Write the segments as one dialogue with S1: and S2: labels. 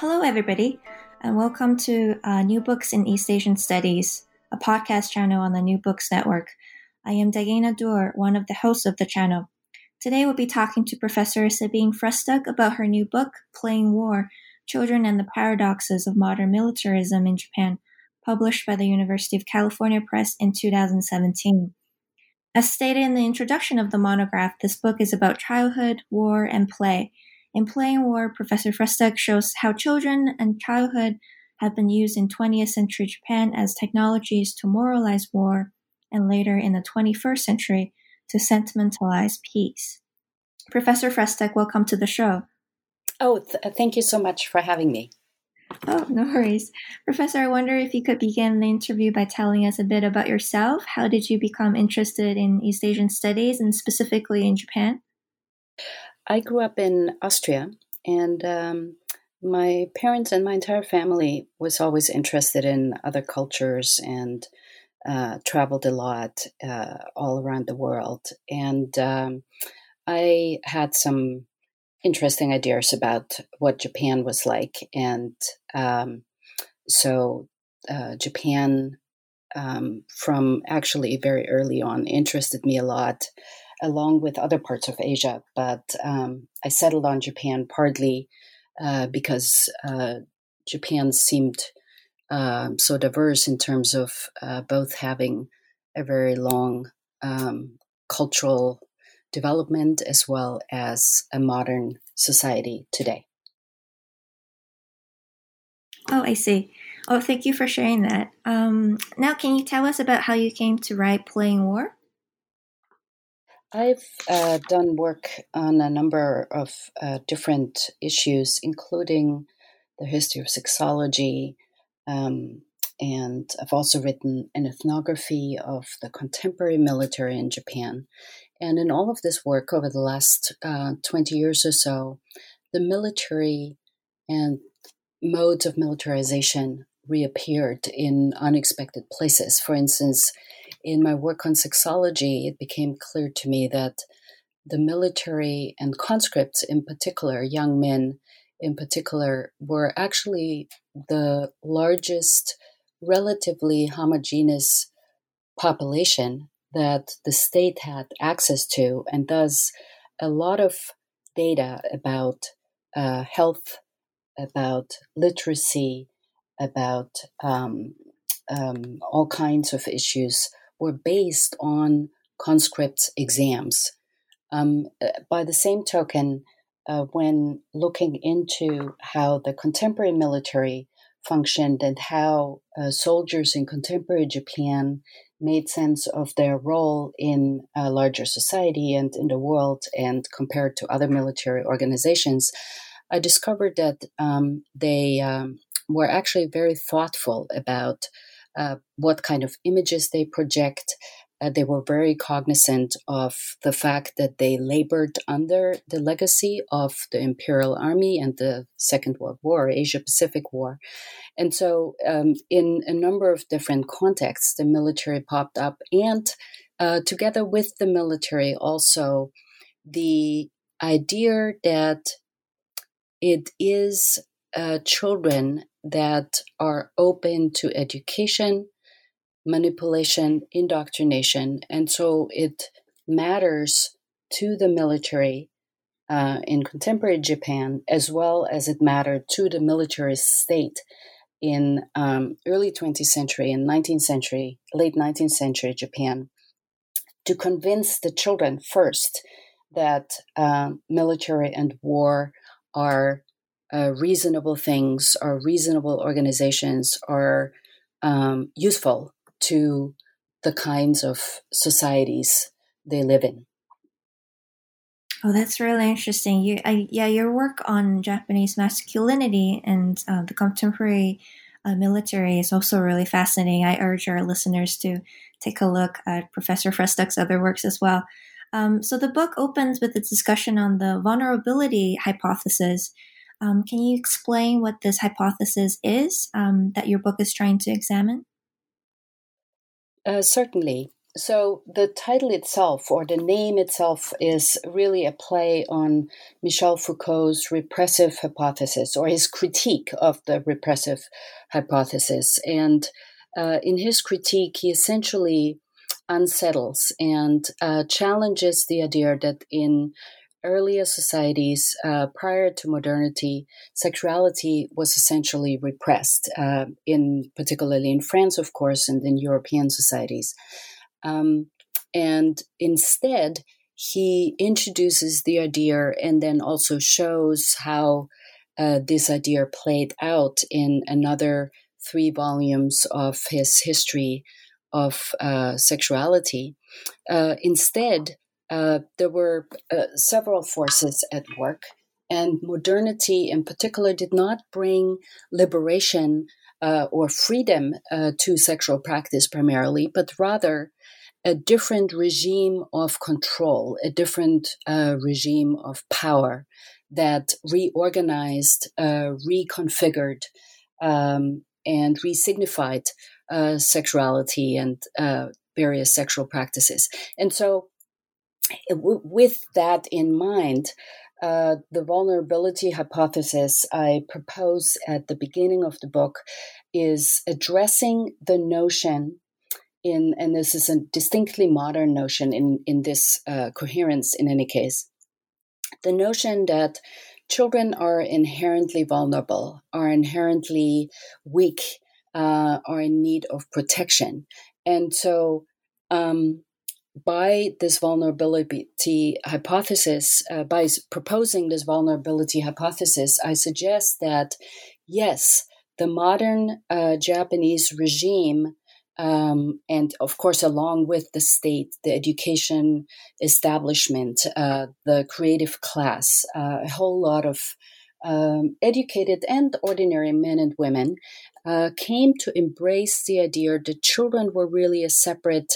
S1: Hello, everybody, and welcome to uh, New Books in East Asian Studies, a podcast channel on the New Books Network. I am Diana Dur, one of the hosts of the channel. Today, we'll be talking to Professor Sabine Frühstück about her new book, Playing War Children and the Paradoxes of Modern Militarism in Japan, published by the University of California Press in 2017. As stated in the introduction of the monograph, this book is about childhood, war, and play in Playing War, Professor Frühstück shows how children and childhood have been used in 20th century Japan as technologies to moralize war, and later in the 21st century to sentimentalize peace. Professor Frühstück, welcome to the show.
S2: Oh, th- uh, thank you so much for having me.
S1: Oh, no worries. Professor, I wonder if you could begin the interview by telling us a bit about yourself. How did you become interested in East Asian studies and specifically in Japan?
S2: I grew up in Austria, and um, my parents and my entire family was always interested in other cultures and uh, traveled a lot uh, all around the world. And um, I had some interesting ideas about what Japan was like. And um, so uh, Japan, um, from actually very early on, interested me a lot along with other parts of Asia. But um, I settled on Japan partly uh, because uh, Japan seemed um, so diverse in terms of uh, both having a very long um, cultural development as well as a modern society today.
S1: Oh, I see. Oh, thank you for sharing that. Um, now, can you tell us about how you came to write Playing War?
S2: I've uh, done work on a number of uh, different issues, including the history of sexology, um, and I've also written an ethnography of the contemporary military in Japan. And in all of this work over the last uh, 20 years or so, the military and modes of militarization reappeared in unexpected places. For instance, in my work on sexology, it became clear to me that the military and conscripts, in particular, young men in particular, were actually the largest, relatively homogeneous population that the state had access to, and thus a lot of data about uh, health, about literacy, about um, um, all kinds of issues were based on conscript exams. Um, uh, by the same token, uh, when looking into how the contemporary military functioned and how uh, soldiers in contemporary Japan made sense of their role in a larger society and in the world and compared to other military organizations, I discovered that um, they um, were actually very thoughtful about uh, what kind of images they project. Uh, they were very cognizant of the fact that they labored under the legacy of the Imperial Army and the Second World War, Asia Pacific War. And so, um, in a number of different contexts, the military popped up, and uh, together with the military, also the idea that it is uh, children that are open to education, manipulation, indoctrination. And so it matters to the military uh, in contemporary Japan, as well as it mattered to the military state in um, early 20th century and 19th century, late 19th century Japan, to convince the children first that uh, military and war are uh, reasonable things or reasonable organizations are um, useful to the kinds of societies they live in.
S1: Oh, that's really interesting. You, I, yeah, your work on Japanese masculinity and uh, the contemporary uh, military is also really fascinating. I urge our listeners to take a look at Professor Frühstück's other works as well. Um, so the book opens with a discussion on the vulnerability hypothesis, um, can you explain what this hypothesis is um, that your book is trying to examine?
S2: Uh, certainly. so the title itself, or the name itself, is really a play on Michel Foucault's repressive hypothesis, or his critique of the repressive hypothesis. And uh, in his critique, he essentially unsettles and uh, challenges the idea that in earlier societies uh, prior to modernity, sexuality was essentially repressed, uh, in particularly in France, of course, and in European societies. Um, and instead, he introduces the idea and then also shows how uh, this idea played out in another three volumes of his history of uh, sexuality. Uh, instead, uh, there were uh, several forces at work, and modernity in particular did not bring liberation uh, or freedom uh, to sexual practice primarily, but rather a different regime of control, a different uh, regime of power that reorganized, reconfigured, um, and resignified sexuality and various sexual practices. And so, with that in mind, uh, the vulnerability hypothesis I propose at the beginning of the book is addressing the notion in, and this is a distinctly modern notion in, in this uh, coherence in any case, the notion that children are inherently vulnerable, are inherently weak, uh, are in need of protection. And so, um, by this vulnerability hypothesis, uh, by proposing this vulnerability hypothesis, I suggest that yes, the modern uh, Japanese regime um, and of course, along with the state, the education establishment, uh, the creative class, uh, a whole lot of um, educated and ordinary men and women uh, came to embrace the idea that children were really a separate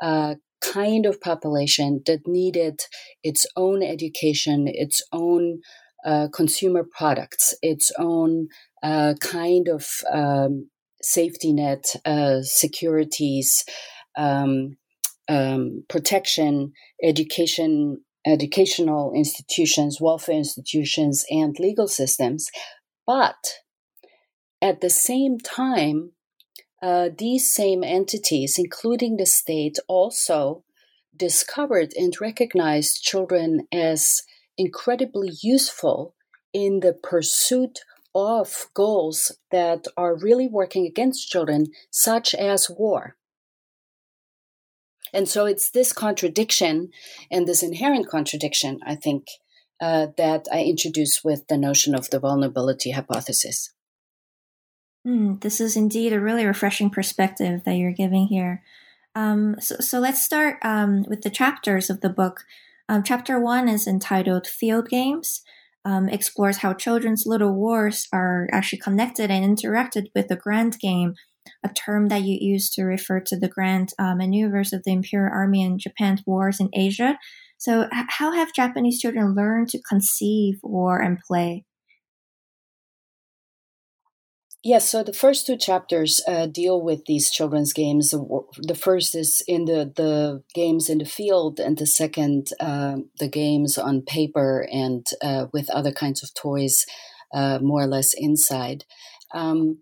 S2: uh, kind of population that needed its own education, its own uh, consumer products, its own uh, kind of um, safety net, uh, securities, um, um, protection, education, educational institutions, welfare institutions, and legal systems. But at the same time, uh, these same entities, including the state, also discovered and recognized children as incredibly useful in the pursuit of goals that are really working against children, such as war. And so it's this contradiction and this inherent contradiction, I think, uh, that I introduce with the notion of the vulnerability hypothesis.
S1: Mm, this is indeed a really refreshing perspective that you're giving here. Um, so, so, let's start um, with the chapters of the book. Um, chapter one is entitled Field Games um, explores how children's little wars are actually connected and interacted with the grand game, a term that you use to refer to the grand uh, maneuvers of the Imperial Army and Japan's wars in Asia. So, h- how have Japanese children learned to conceive war and play?
S2: Yes, so the first two chapters uh, deal with these children's games. The, first is in the, the games in the field, and the second, uh, the games on paper and uh, with other kinds of toys, uh, more or less inside. Um,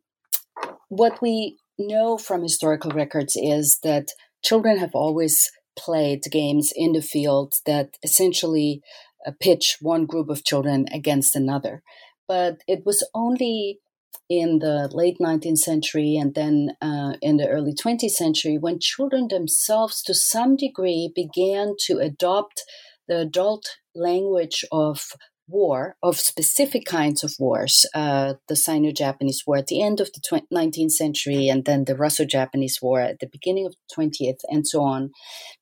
S2: what we know from historical records is that children have always played games in the field that essentially uh, pitch one group of children against another. But it was only in the late 19th century and then uh, in the early 20th century when children themselves, to some degree, began to adopt the adult language of war, of specific kinds of wars, uh, the Sino Japanese War at the end of the 19th century, and then the Russo Japanese War at the beginning of the 20th, and so on,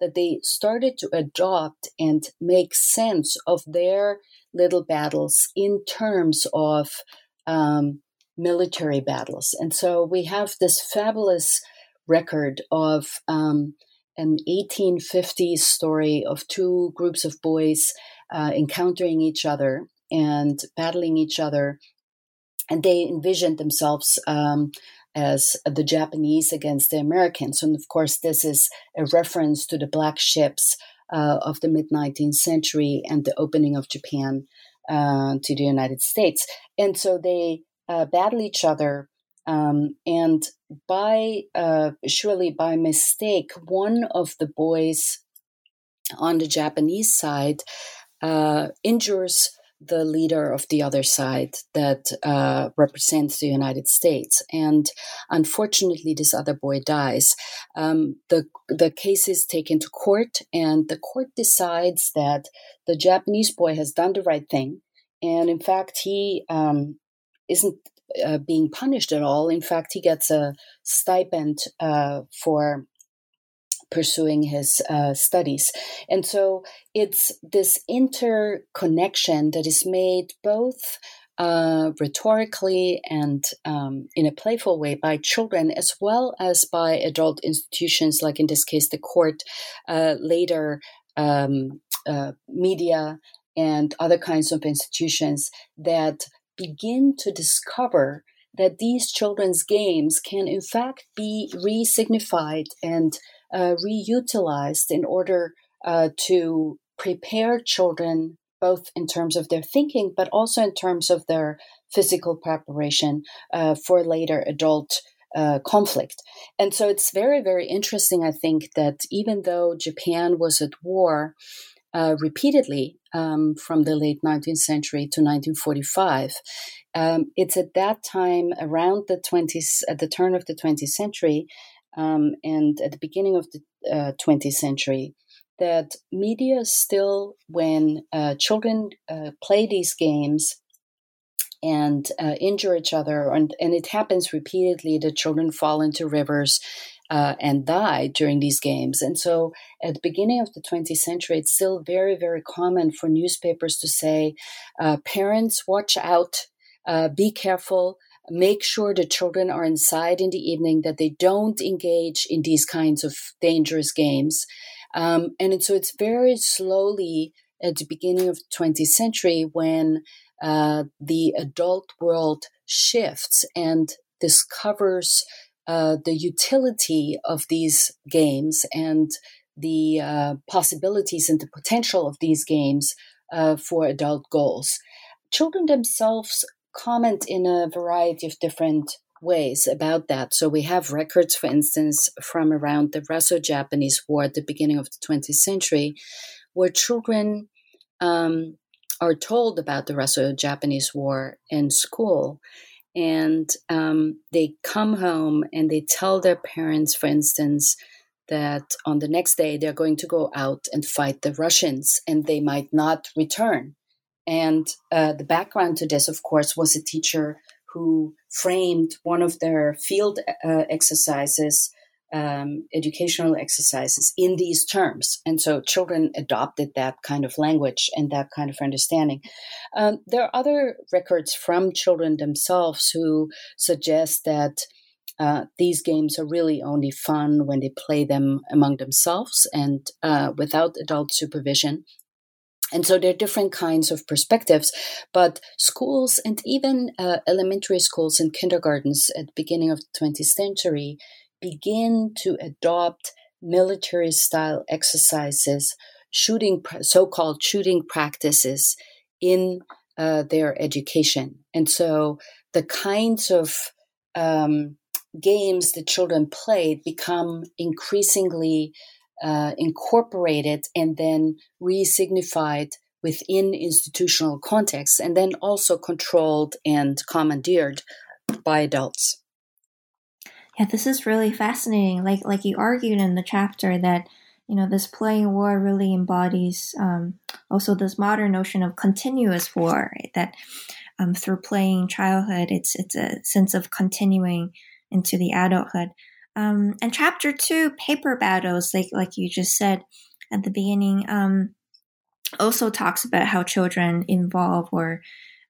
S2: that they started to adopt and make sense of their little battles in terms of um, military battles. And so we have this fabulous record of um, an 1850s story of two groups of boys uh, encountering each other and battling each other. And they envisioned themselves um, as the Japanese against the Americans. And of course, this is a reference to the black ships uh, of the mid 19th century and the opening of Japan uh, to the United States. And so they uh, battle each other. Um, and by uh, surely by mistake, one of the boys on the Japanese side uh, injures the leader of the other side that uh, represents the United States. And unfortunately, this other boy dies. Um, the the case is taken to court, and the court decides that the Japanese boy has done the right thing, and in fact, he um, isn't. Uh, being punished at all. In fact, he gets a stipend uh, for pursuing his uh, studies. And so it's this interconnection that is made both uh, rhetorically and um, in a playful way by children as well as by adult institutions, like in this case, the court, uh, later um, uh, media, and other kinds of institutions that begin to discover that these children's games can in fact be re-signified and uh, reutilized in order uh, to prepare children both in terms of their thinking but also in terms of their physical preparation uh, for later adult uh, conflict. And so it's very, very interesting, I think, that even though Japan was at war uh, repeatedly um, from the late 19th century to 1945, um, it's at that time around the 20s, at the turn of the 20th century, um, and at the beginning of the uh, 20th century that media still, when uh, children uh, play these games and uh, injure each other, and, and it happens repeatedly that children fall into rivers uh, and die during these games. And so at the beginning of the 20th century, it's still very, very common for newspapers to say, uh, parents, watch out, be careful make sure the children are inside in the evening, that they don't engage in these kinds of dangerous games. Um, and so it's very slowly at the beginning of the 20th century when uh, the adult world shifts and discovers uh, the utility of these games and the uh, possibilities and the potential of these games uh, for adult goals. Children themselves comment in a variety of different ways about that. So we have records, for instance, from around the Russo Japanese War at the beginning of the 20th century, where children um, are told about the Russo Japanese War in school. And um, they come home and they tell their parents, for instance, that on the next day they're going to go out and fight the Russians and they might not return. And uh, the background to this, of course, was a teacher who framed one of their field uh, exercises, um, educational exercises, in these terms. And so children adopted that kind of language and that kind of understanding. Um, there are other records from children themselves who suggest that. Uh, these games are really only fun when they play them among themselves and uh, without adult supervision. And so there are different kinds of perspectives, but schools and even uh, elementary schools and kindergartens at the beginning of the 20th century begin to adopt military style exercises, shooting, so called shooting practices in uh, their education. And so the kinds of um, games the children played become increasingly uh, incorporated and then re-signified within institutional contexts and then also controlled and commandeered by adults
S1: yeah this is really fascinating like like you argued in the chapter that you know this playing war really embodies um, also this modern notion of continuous war right? that um, through playing childhood it's it's a sense of continuing into the adulthood um, and chapter two, paper battles, like like you just said at the beginning, um, also talks about how children involve or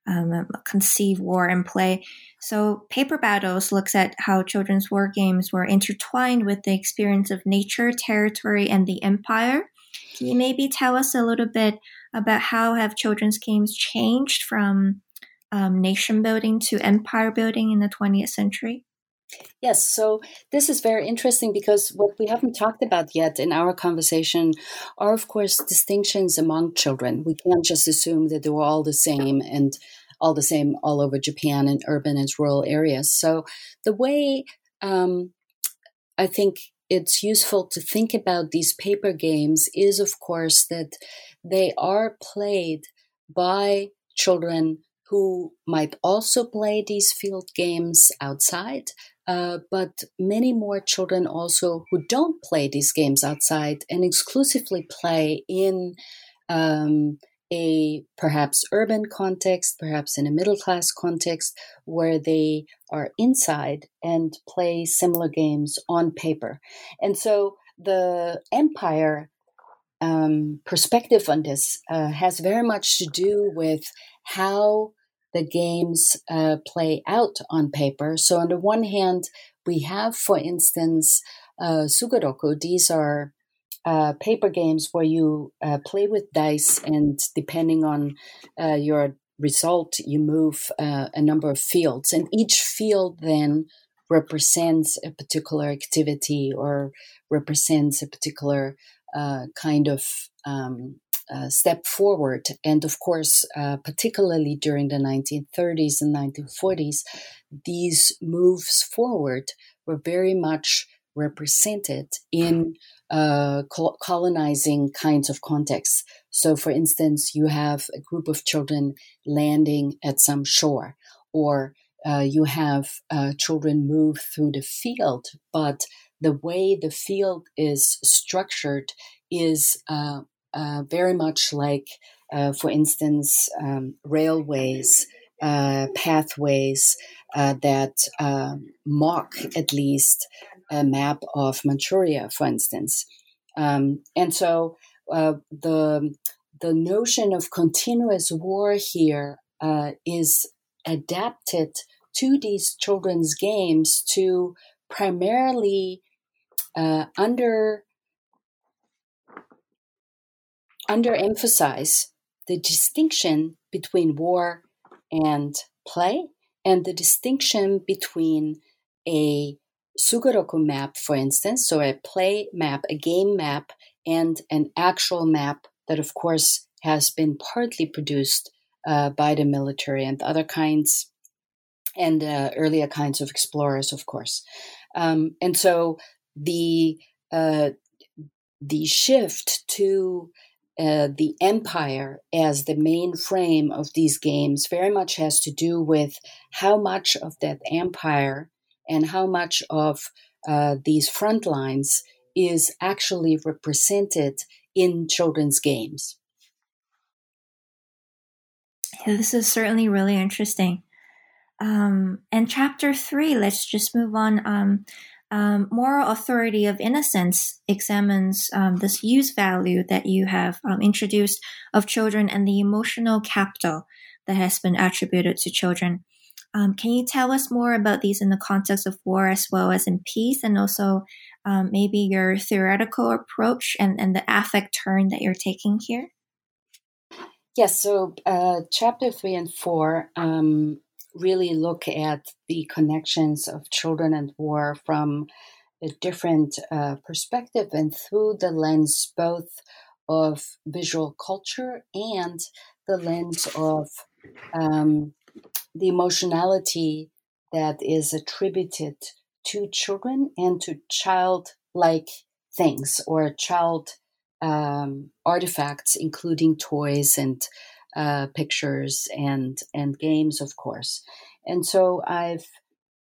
S1: um, conceive war and play. So, Paper Battles looks at how children's war games were intertwined with the experience of nature, territory, and the empire. Can you maybe tell us a little bit about how have children's games changed from um, nation building to empire building in the 20th century?
S2: Yes, so this is very interesting because what we haven't talked about yet in our conversation are, of course, distinctions among children. We can't just assume that they're all the same and all the same all over Japan in urban and rural areas. So the way um, I think it's useful to think about these paper games is, of course, that they are played by children who might also play these field games outside. Uh, but many more children also who don't play these games outside and exclusively play in um, a perhaps urban context, perhaps in a middle class context, where they are inside and play similar games on paper. And so the empire um, perspective on this uh, has very much to do with how the games uh, play out on paper. So, on the one hand, we have, for instance, uh, Sugoroku. These are uh, paper games where you uh, play with dice, and depending on uh, your result, you move uh, a number of fields, and each field then represents a particular activity or represents a particular uh, kind of um, uh, step forward. And of course, particularly during the 1930s and 1940s, these moves forward were very much represented in uh, colonizing kinds of contexts. So, for instance, you have a group of children landing at some shore, or uh, you have uh, children move through the field, but the way the field is structured is uh, uh, very much like, uh, for instance, um, railways, uh, pathways uh, that um, mock at least a map of Manchuria, for instance. Um, and so uh, the the notion of continuous war here is adapted to these children's games to primarily uh, under underemphasize the distinction between war and play and the distinction between a Sugoroku map, for instance, so a play map, a game map, and an actual map that, of course, has been partly produced uh, by the military and other kinds and uh, earlier kinds of explorers, of course. Um, and so the uh, the shift to uh, the empire as the main frame of these games very much has to do with how much of that empire and how much of uh, these front lines is actually represented in children's games.
S1: This is certainly really interesting. Um, and chapter three, let's just move on. Um, um, moral authority of innocence examines um, this use value that you have um, introduced of children and the emotional capital that has been attributed to children. Um, can you tell us more about these in the context of war as well as in peace, and also um, maybe your theoretical approach and, and the affect turn that you're taking here?
S2: Yes, so uh, chapter three and four um, really look at the connections of children and war from a different uh, perspective and through the lens both of visual culture and the lens of um, the emotionality that is attributed to children and to childlike things or child um, artifacts, including toys and uh, pictures and and games, of course. And so I've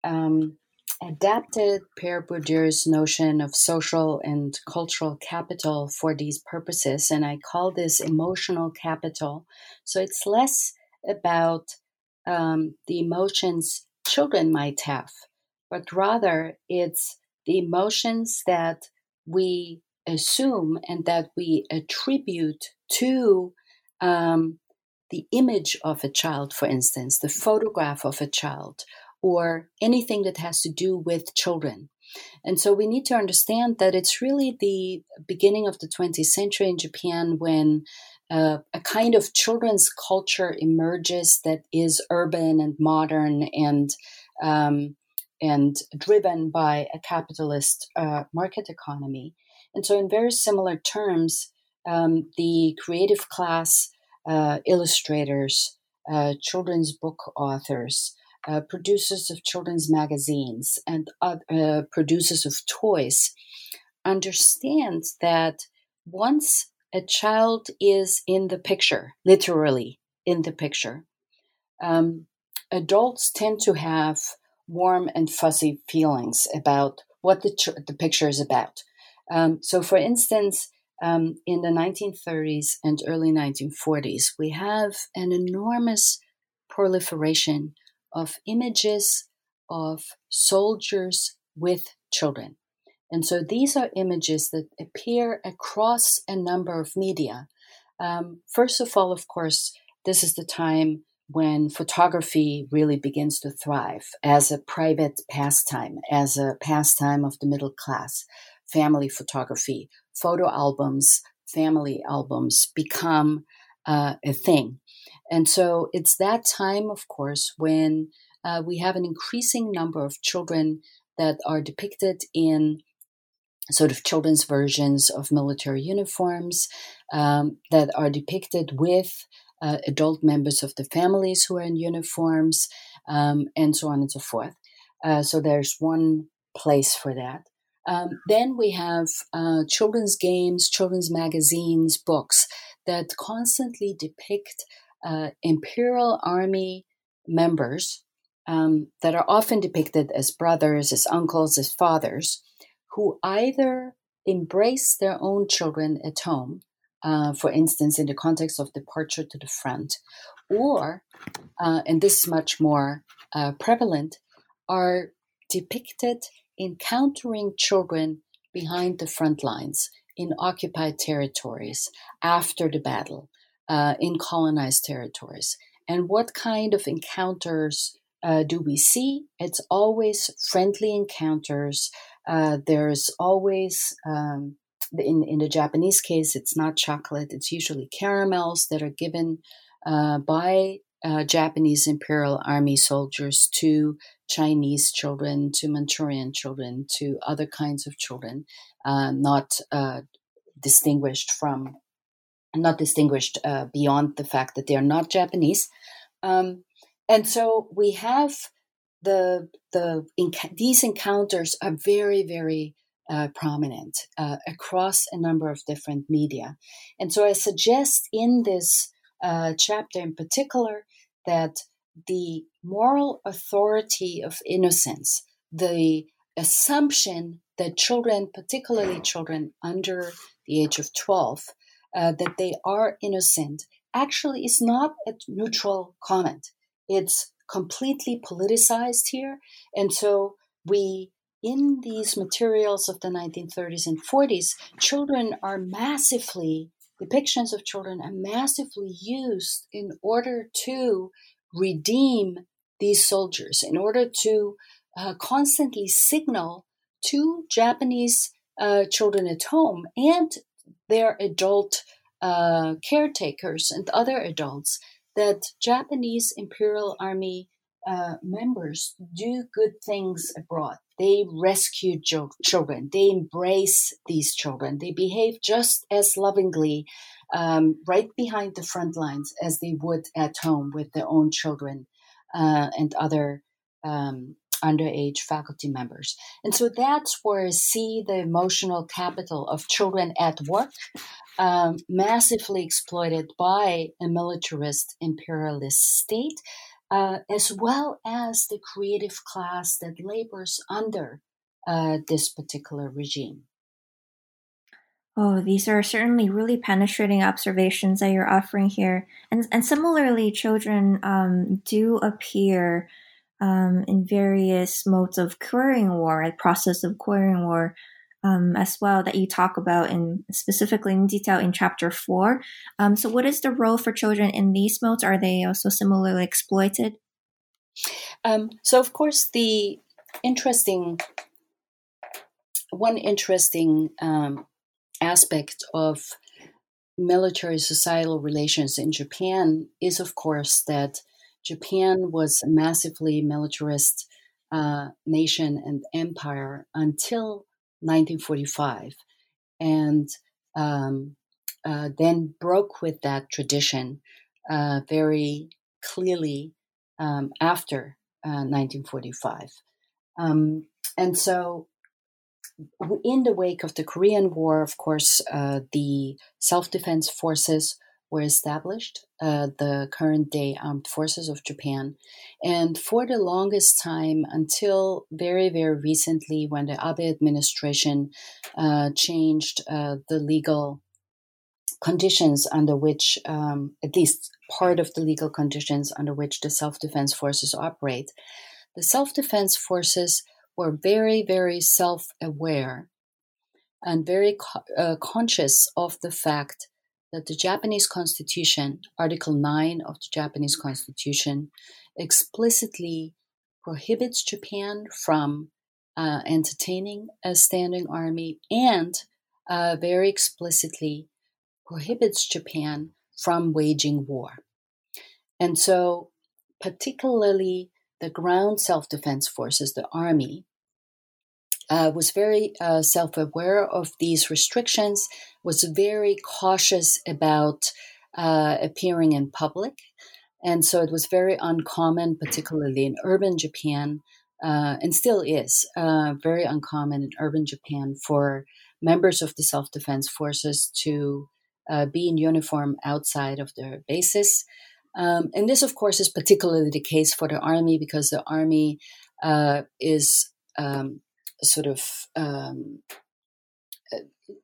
S2: um, adapted Pierre Bourdieu's notion of social and cultural capital for these purposes, and I call this emotional capital. So it's less about um, the emotions children might have, but rather it's the emotions that we assume and that we attribute to um, the image of a child, for instance, the photograph of a child, or anything that has to do with children. And so we need to understand that it's really the beginning of the 20th century in Japan when a kind of children's culture emerges that is urban and modern and um, and driven by a capitalist uh, market economy. And so, in very similar terms, um, the creative class, uh, illustrators, uh, children's book authors, uh, producers of children's magazines, and uh, producers of toys understand that once a child is in the picture, literally in the picture, um, adults tend to have warm and fuzzy feelings about what the, the picture is about. Um, so, for instance, um, in the 1930s and early 1940s, we have an enormous proliferation of images of soldiers with children. And so these are images that appear across a number of media. Um, first of all, of course, this is the time when photography really begins to thrive as a private pastime, as a pastime of the middle class. Family photography, photo albums, family albums become uh, a thing. And so it's that time, of course, when uh, we have an increasing number of children that are depicted in sort of children's versions of military uniforms um, that are depicted with uh, adult members of the families who are in uniforms, um, and so on and so forth. Uh, so there's one place for that. Um, then we have uh, children's games, children's magazines, books that constantly depict uh, Imperial Army members um, that are often depicted as brothers, as uncles, as fathers, who either embrace their own children at home, uh, for instance, in the context of departure to the front, or, uh, and this is much more uh, prevalent, are depicted encountering children behind the front lines in occupied territories after the battle, uh, in colonized territories. And what kind of encounters uh, do we see? It's always friendly encounters. Uh, there's always, um, in, in the Japanese case, it's not chocolate, it's usually caramels that are given uh, by uh, Japanese Imperial Army soldiers to Chinese children, to Manchurian children, to other kinds of children, uh, not uh, distinguished from, not distinguished beyond the fact that they are not Japanese. Um, and so we have the the these encounters are very very uh, prominent uh, across a number of different media, and so I suggest in this uh, chapter in particular that the moral authority of innocence, the assumption that children, particularly children under the age of 12, uh, that they are innocent, actually is not a neutral comment. It's completely politicized here. And so we, in these materials of the 1930s and 40s, children are massively depictions of children are massively used in order to redeem these soldiers, in order to uh, constantly signal to Japanese uh, children at home and their adult uh, caretakers and other adults that Japanese Imperial Army uh, members do good things abroad. They rescue jo- children. They embrace these children. They behave just as lovingly um, right behind the front lines as they would at home with their own children uh, and other um, underage faculty members. And so that's where I see the emotional capital of children at work um, massively exploited by a militarist imperialist state uh, as well as the creative class that labors under uh, this particular regime.
S1: Oh, these are certainly really penetrating observations that you're offering here. And, and similarly, children um, do appear um, in various modes of queering war, a process of queering war um, as well that you talk about in specifically in detail in chapter four. Um, so, what is the role for children in these modes? Are they also similarly exploited?
S2: Um, so, of course, the interesting one interesting um, aspect of military societal relations in Japan is, of course, that Japan was a massively militarist uh, nation and empire until 1945, and um, uh, then broke with that tradition uh, very clearly um, after 1945. Uh, um, and so, in the wake of the Korean War, of course, uh, the self defense forces were established, uh, the current day armed forces of Japan. And for the longest time, until very, very recently, when the Abe administration uh, changed uh, the legal conditions under which, um, at least part of the legal conditions under which the self defense forces operate, the self defense forces were very, very self aware and very co- uh, conscious of the fact that the Japanese Constitution, Article 9 of the Japanese Constitution, explicitly prohibits Japan from uh, entertaining a standing army and uh, very explicitly prohibits Japan from waging war. And so, particularly the ground self defense forces, the army, uh, was very uh, self aware of these restrictions, was very cautious about uh, appearing in public. And so it was very uncommon, particularly in urban Japan, uh, and still is uh, very uncommon in urban Japan for members of the self defense forces to uh, be in uniform outside of their bases. Um, and this, of course, is particularly the case for the army because the army is um, sort of um, uh,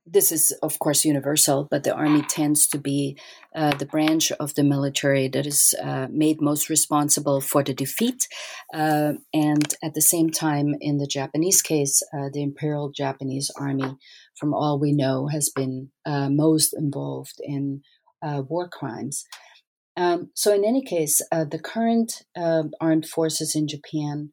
S2: this is of course universal but the army tends to be uh, the branch of the military that is uh, made most responsible for the defeat uh, and at the same time in the japanese case uh, the imperial japanese army from all we know has been uh, most involved in war crimes. Um, so in any case the current armed forces in japan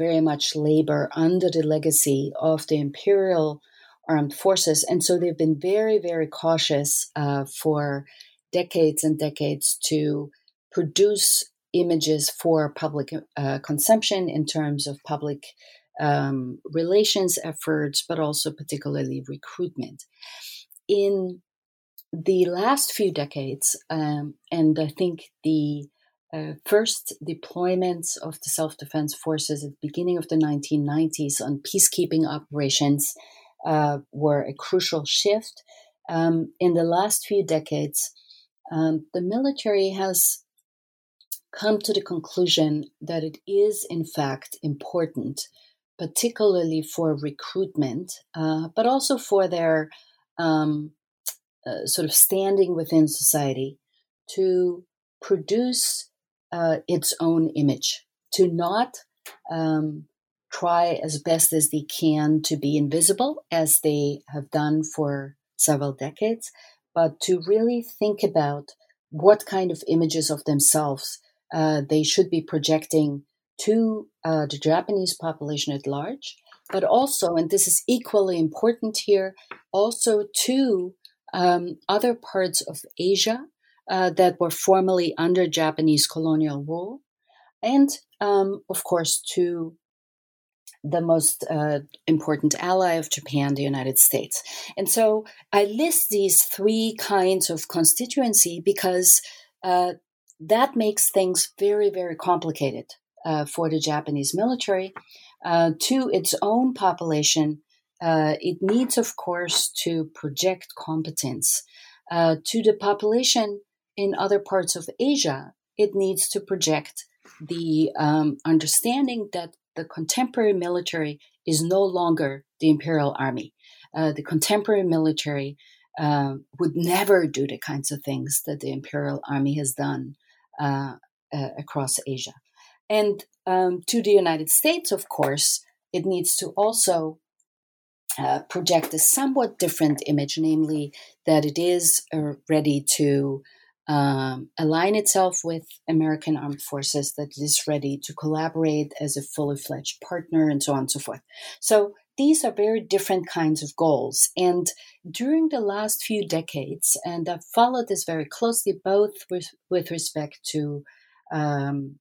S2: very much labor under the legacy of the imperial armed forces. And so they've been very, very cautious uh, for decades and decades to produce images for public uh, consumption in terms of public um, relations efforts, but also particularly recruitment. In the last few decades, um, and I think the uh, first deployments of the self defense forces at the beginning of the 1990s on peacekeeping operations uh, were a crucial shift. Um, in the last few decades, um, the military has come to the conclusion that it is, in fact, important, particularly for recruitment, uh, but also for their um, uh, sort of standing within society, to produce uh, its own image, to not um, try as best as they can to be invisible, as they have done for several decades, but to really think about what kind of images of themselves uh, they should be projecting to uh, the Japanese population at large, but also, and this is equally important here, also to um, other parts of Asia uh, that were formerly under Japanese colonial rule, and um, of course to the most uh, important ally of Japan, the United States. And so I list these three kinds of constituency because uh, that makes things very, very complicated uh, for the Japanese military. Uh, to its own population, uh, it needs, of course, to project competence. Uh, to the population in other parts of Asia, it needs to project the um, understanding that the contemporary military is no longer the imperial army. Uh, the contemporary military uh, would never do the kinds of things that the imperial army has done uh, uh across Asia. And um, to the United States, of course, it needs to also uh, project a somewhat different image, namely that it is uh, ready to um, align itself with American armed forces, that is ready to collaborate as a fully fledged partner, and so on and so forth. So these are very different kinds of goals. And during the last few decades, and I've followed this very closely, both with, with respect to um,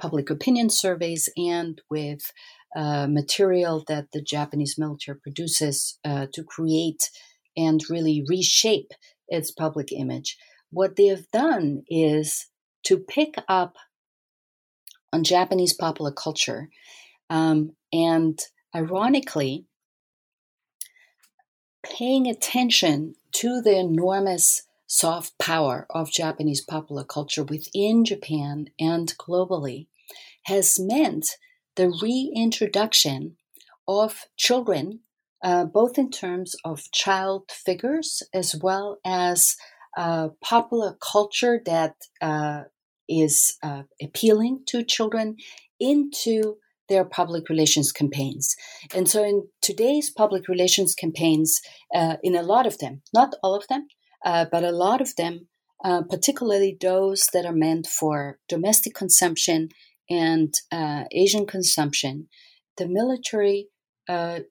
S2: public opinion surveys and with uh, material that the Japanese military produces uh, to create and really reshape its public image. What they have done is to pick up on Japanese popular culture um, and, ironically, paying attention to the enormous soft power of Japanese popular culture within Japan and globally has meant the reintroduction of children, uh, both in terms of child figures as well as popular culture that uh, is uh, appealing to children, into their public relations campaigns. And so, in today's public relations campaigns, uh, in a lot of them, not all of them, uh, but a lot of them, uh, particularly those that are meant for domestic consumption and uh, Asian consumption, the military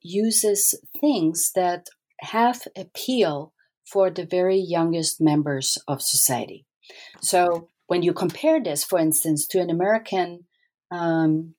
S2: uses things that have appeal for the very youngest members of society. So, when you compare this, for instance, to an American um,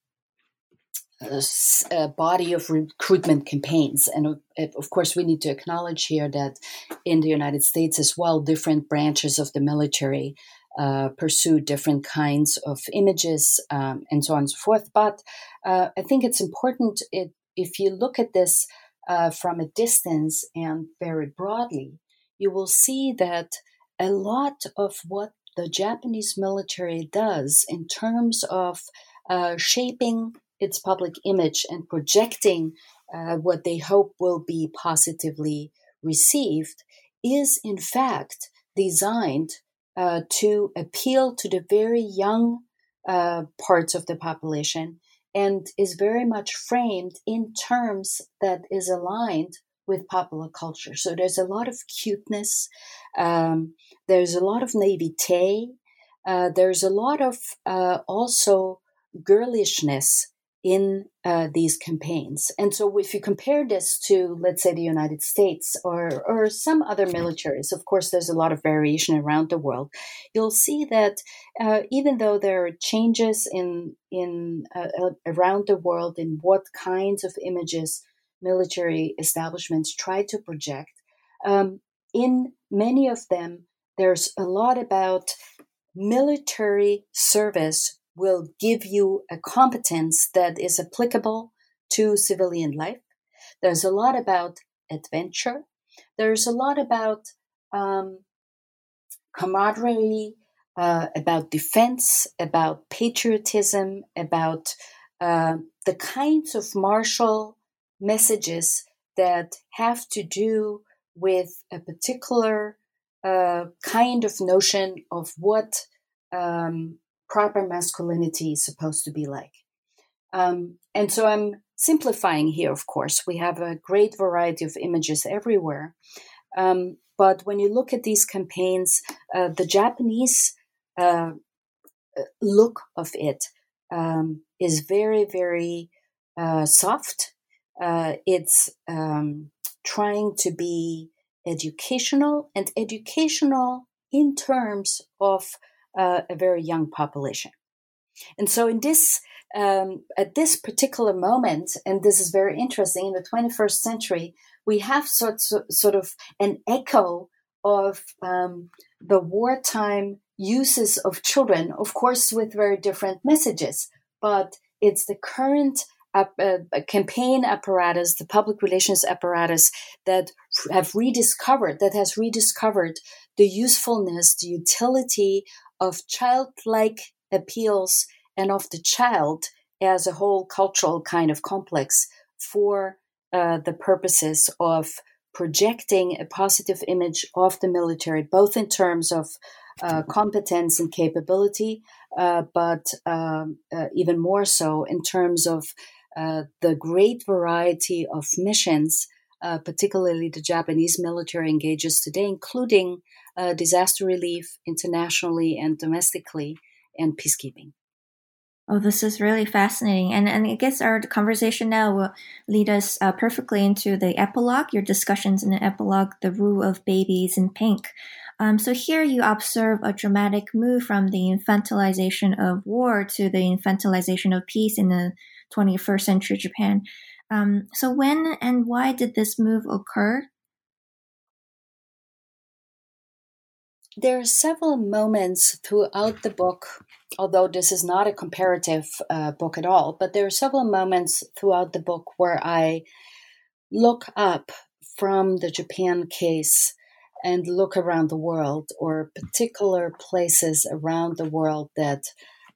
S2: a body of recruitment campaigns. And of course, we need to acknowledge here that in the United States as well, different branches of the military uh, pursue different kinds of images um, and so on and so forth. But uh, I think it's important it, if you look at this uh, from a distance and very broadly, you will see that a lot of what the Japanese military does in terms of uh, shaping its public image and projecting uh, what they hope will be positively received is in fact designed uh, to appeal to the very young uh, parts of the population and is very much framed in terms that is aligned with popular culture. So there's a lot of cuteness, um, there's a lot of naivete, uh, there's a lot of uh, also girlishness in uh, these campaigns. And so, if you compare this to, let's say, the United States or, or some other militaries, of course, there's a lot of variation around the world. You'll see that uh, even though there are changes in in uh, around the world in what kinds of images military establishments try to project, um, in many of them, there's a lot about military service will give you a competence that is applicable to civilian life. There's a lot about adventure. There's a lot about um, camaraderie, uh, about defense, about patriotism, about uh, the kinds of martial messages that have to do with a particular uh, kind of notion of what um, proper masculinity is supposed to be like. Um, and so I'm simplifying here, of course. We have a great variety of images everywhere. Um, but when you look at these campaigns, uh, the Japanese uh, look of it um, is very, very uh, soft. Uh, it's um, trying to be educational and educational in terms of uh, a very young population. And so, in this, um, at this particular moment, and this is very interesting, in the 21st century, we have sort, sort of an echo of um, the wartime uses of children, of course, with very different messages, but it's the current uh, campaign apparatus, the public relations apparatus that have rediscovered, that has rediscovered the usefulness, the utility of childlike appeals and of the child as a whole cultural kind of complex for uh, the purposes of projecting a positive image of the military, both in terms of uh, competence and capability, uh, but um, uh, even more so in terms of the great variety of missions, uh, particularly the Japanese military engages today, including uh, disaster relief internationally and domestically, and peacekeeping.
S1: Oh, this is really fascinating. And, and I guess our conversation now will lead us uh, perfectly into the epilogue, your discussions in the epilogue, The Rule of Babies in Pink. Um, so here you observe a dramatic move from the infantilization of war to the infantilization of peace in the 21st century Japan. Um, so when and why did this move occur?
S2: There are several moments throughout the book, although this is not a comparative uh, book at all, but there are several moments throughout the book where I look up from the Japan case and look around the world or particular places around the world that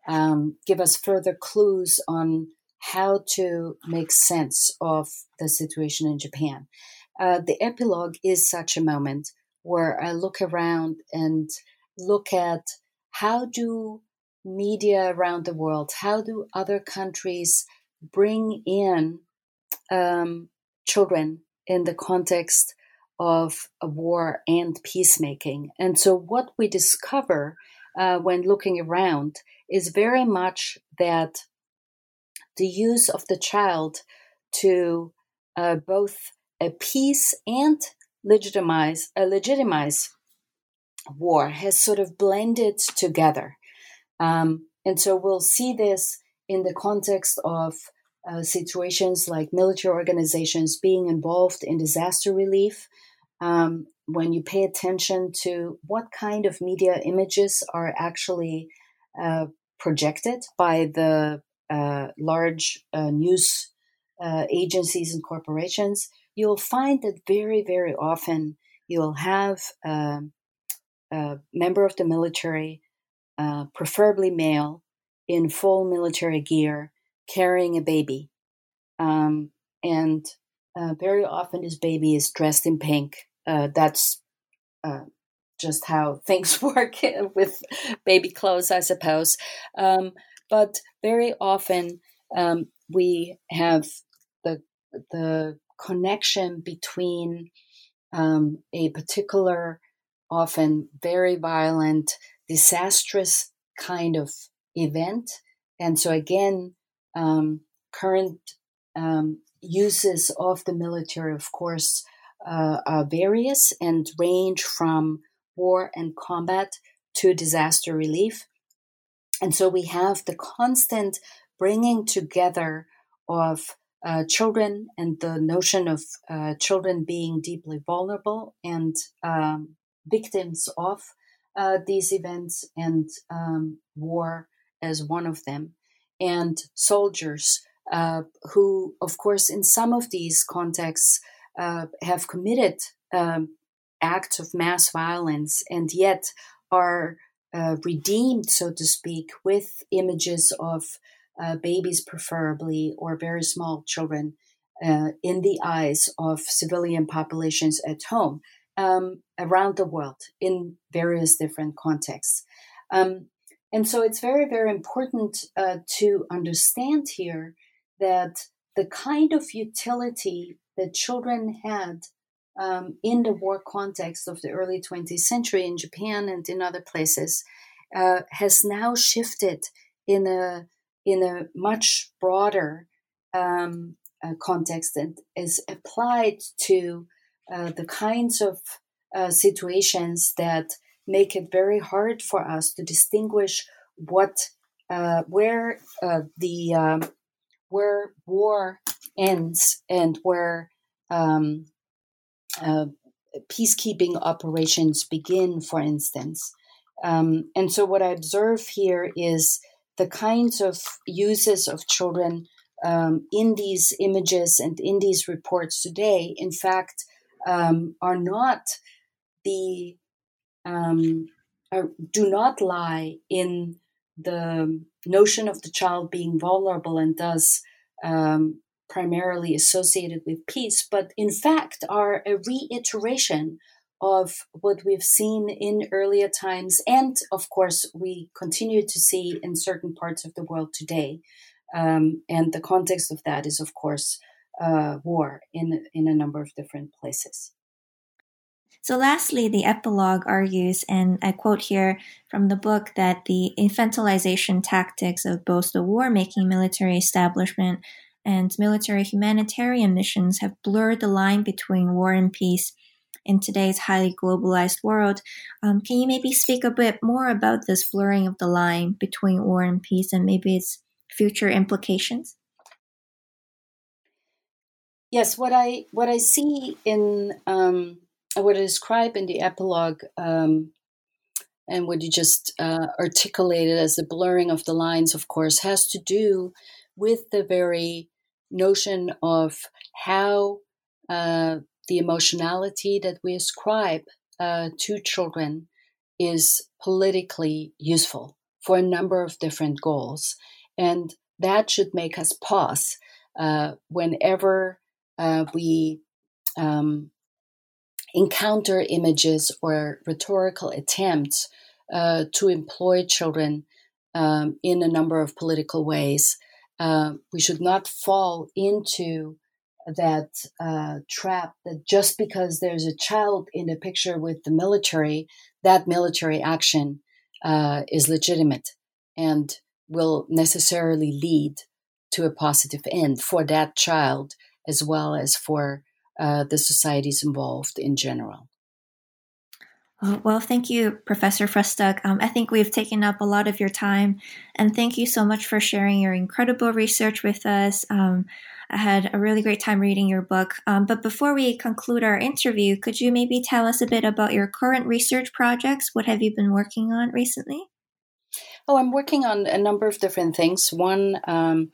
S2: um, give us further clues on how to make sense of the situation in Japan. Uh, the epilogue is such a moment where I look around and look at how do media around the world, how do other countries bring in um, children in the context of a war and peacemaking. And so, what we discover uh, when looking around is very much that the use of the child to uh, both appease and legitimize, uh, legitimize war has sort of blended together. Um, and so we'll see this in the context of uh, situations like military organizations being involved in disaster relief. Um, when you pay attention to what kind of media images are actually uh, projected by the uh, large uh, news uh, agencies and corporations, you'll find that very, very often you'll have um, a member of the military, uh, preferably male, in full military gear, carrying a baby. Um, and very often this baby is dressed in pink. That's just how things work with baby clothes, I suppose. Um, but very often um, we have the the connection between um, a particular, often very violent, disastrous kind of event. And so, again, um, current um, uses of the military, of course, uh, are various and range from war and combat to disaster relief. And so we have the constant bringing together of uh, children and the notion of uh, children being deeply vulnerable and um, victims of uh, these events and um, war as one of them, and soldiers uh, who, of course, in some of these contexts uh, have committed um, acts of mass violence and yet are uh, redeemed, so to speak, with images of uh, babies, preferably, or very small children uh, in the eyes of civilian populations at home um, around the world in various different contexts. Um, and so it's very, very important uh, to understand here that the kind of utility that children had um, in the war context of the early 20th century in Japan and in other places uh, has now shifted in a in a much broader um, uh, context and is applied to uh, the kinds of uh, situations that make it very hard for us to distinguish what uh, where uh, the um, where war ends and where um, uh, peacekeeping operations begin, for instance. Um, and so, what I observe here is the kinds of uses of children um, in these images and in these reports today, in fact, um, are not the um, are, do not lie in the notion of the child being vulnerable and thus um, primarily associated with peace, but in fact are a reiteration of what we've seen in earlier times, and of course, we continue to see in certain parts of the world today. Um, and the context of that is, of course, uh, war in in a number of different places.
S1: So, lastly, the epilogue argues, and I quote here from the book, that the infantilization tactics of both the war making military establishment and military humanitarian missions have blurred the line between war and peace in today's highly globalized world. Um, can you maybe speak a bit more about this blurring of the line between war and peace and maybe its future implications?
S2: Yes, what I what I see in um, what I describe in the epilogue um, and what you just uh, articulated as the blurring of the lines, of course, has to do with the very notion of how uh, the emotionality that we ascribe uh, to children is politically useful for a number of different goals. And that should make us pause uh, whenever uh, we um, encounter images or rhetorical attempts uh, to employ children um, in a number of political ways. Uh, we should not fall into that uh, trap that just because there's a child in the picture with the military, that military action uh, is legitimate and will necessarily lead to a positive end for that child as well as for uh, the societies involved in general.
S1: Well, thank you, Professor Frühstück. Um, I think we've taken up a lot of your time, and thank you so much for sharing your incredible research with us. Um, I had a really great time reading your book. Um, but before we conclude our interview, could you maybe tell us a bit about your current research projects? What have you been working on recently?
S2: Oh, I'm working on a number of different things. One um,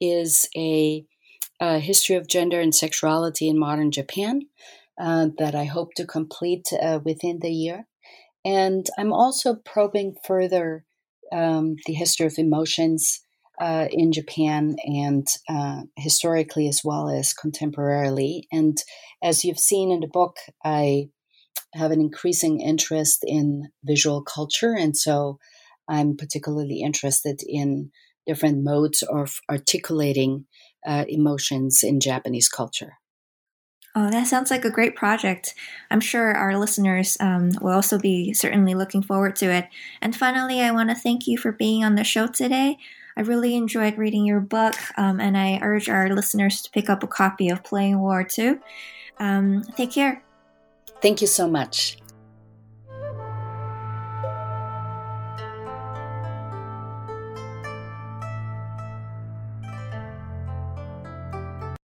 S2: is a a history of gender and sexuality in modern Japan uh, that I hope to complete uh, within the year. And I'm also probing further um, the history of emotions uh, in Japan and uh, historically as well as contemporarily. And as you've seen in the book, I have an increasing interest in visual culture. And so I'm particularly interested in different modes of articulating uh, emotions in Japanese culture.
S1: Oh, that sounds like a great project. I'm sure our listeners um, will also be certainly looking forward to it. And finally, I want to thank you for being on the show today. I really enjoyed reading your book, um, and I urge our listeners to pick up a copy of Playing War too. Um, take care.
S2: Thank you so much.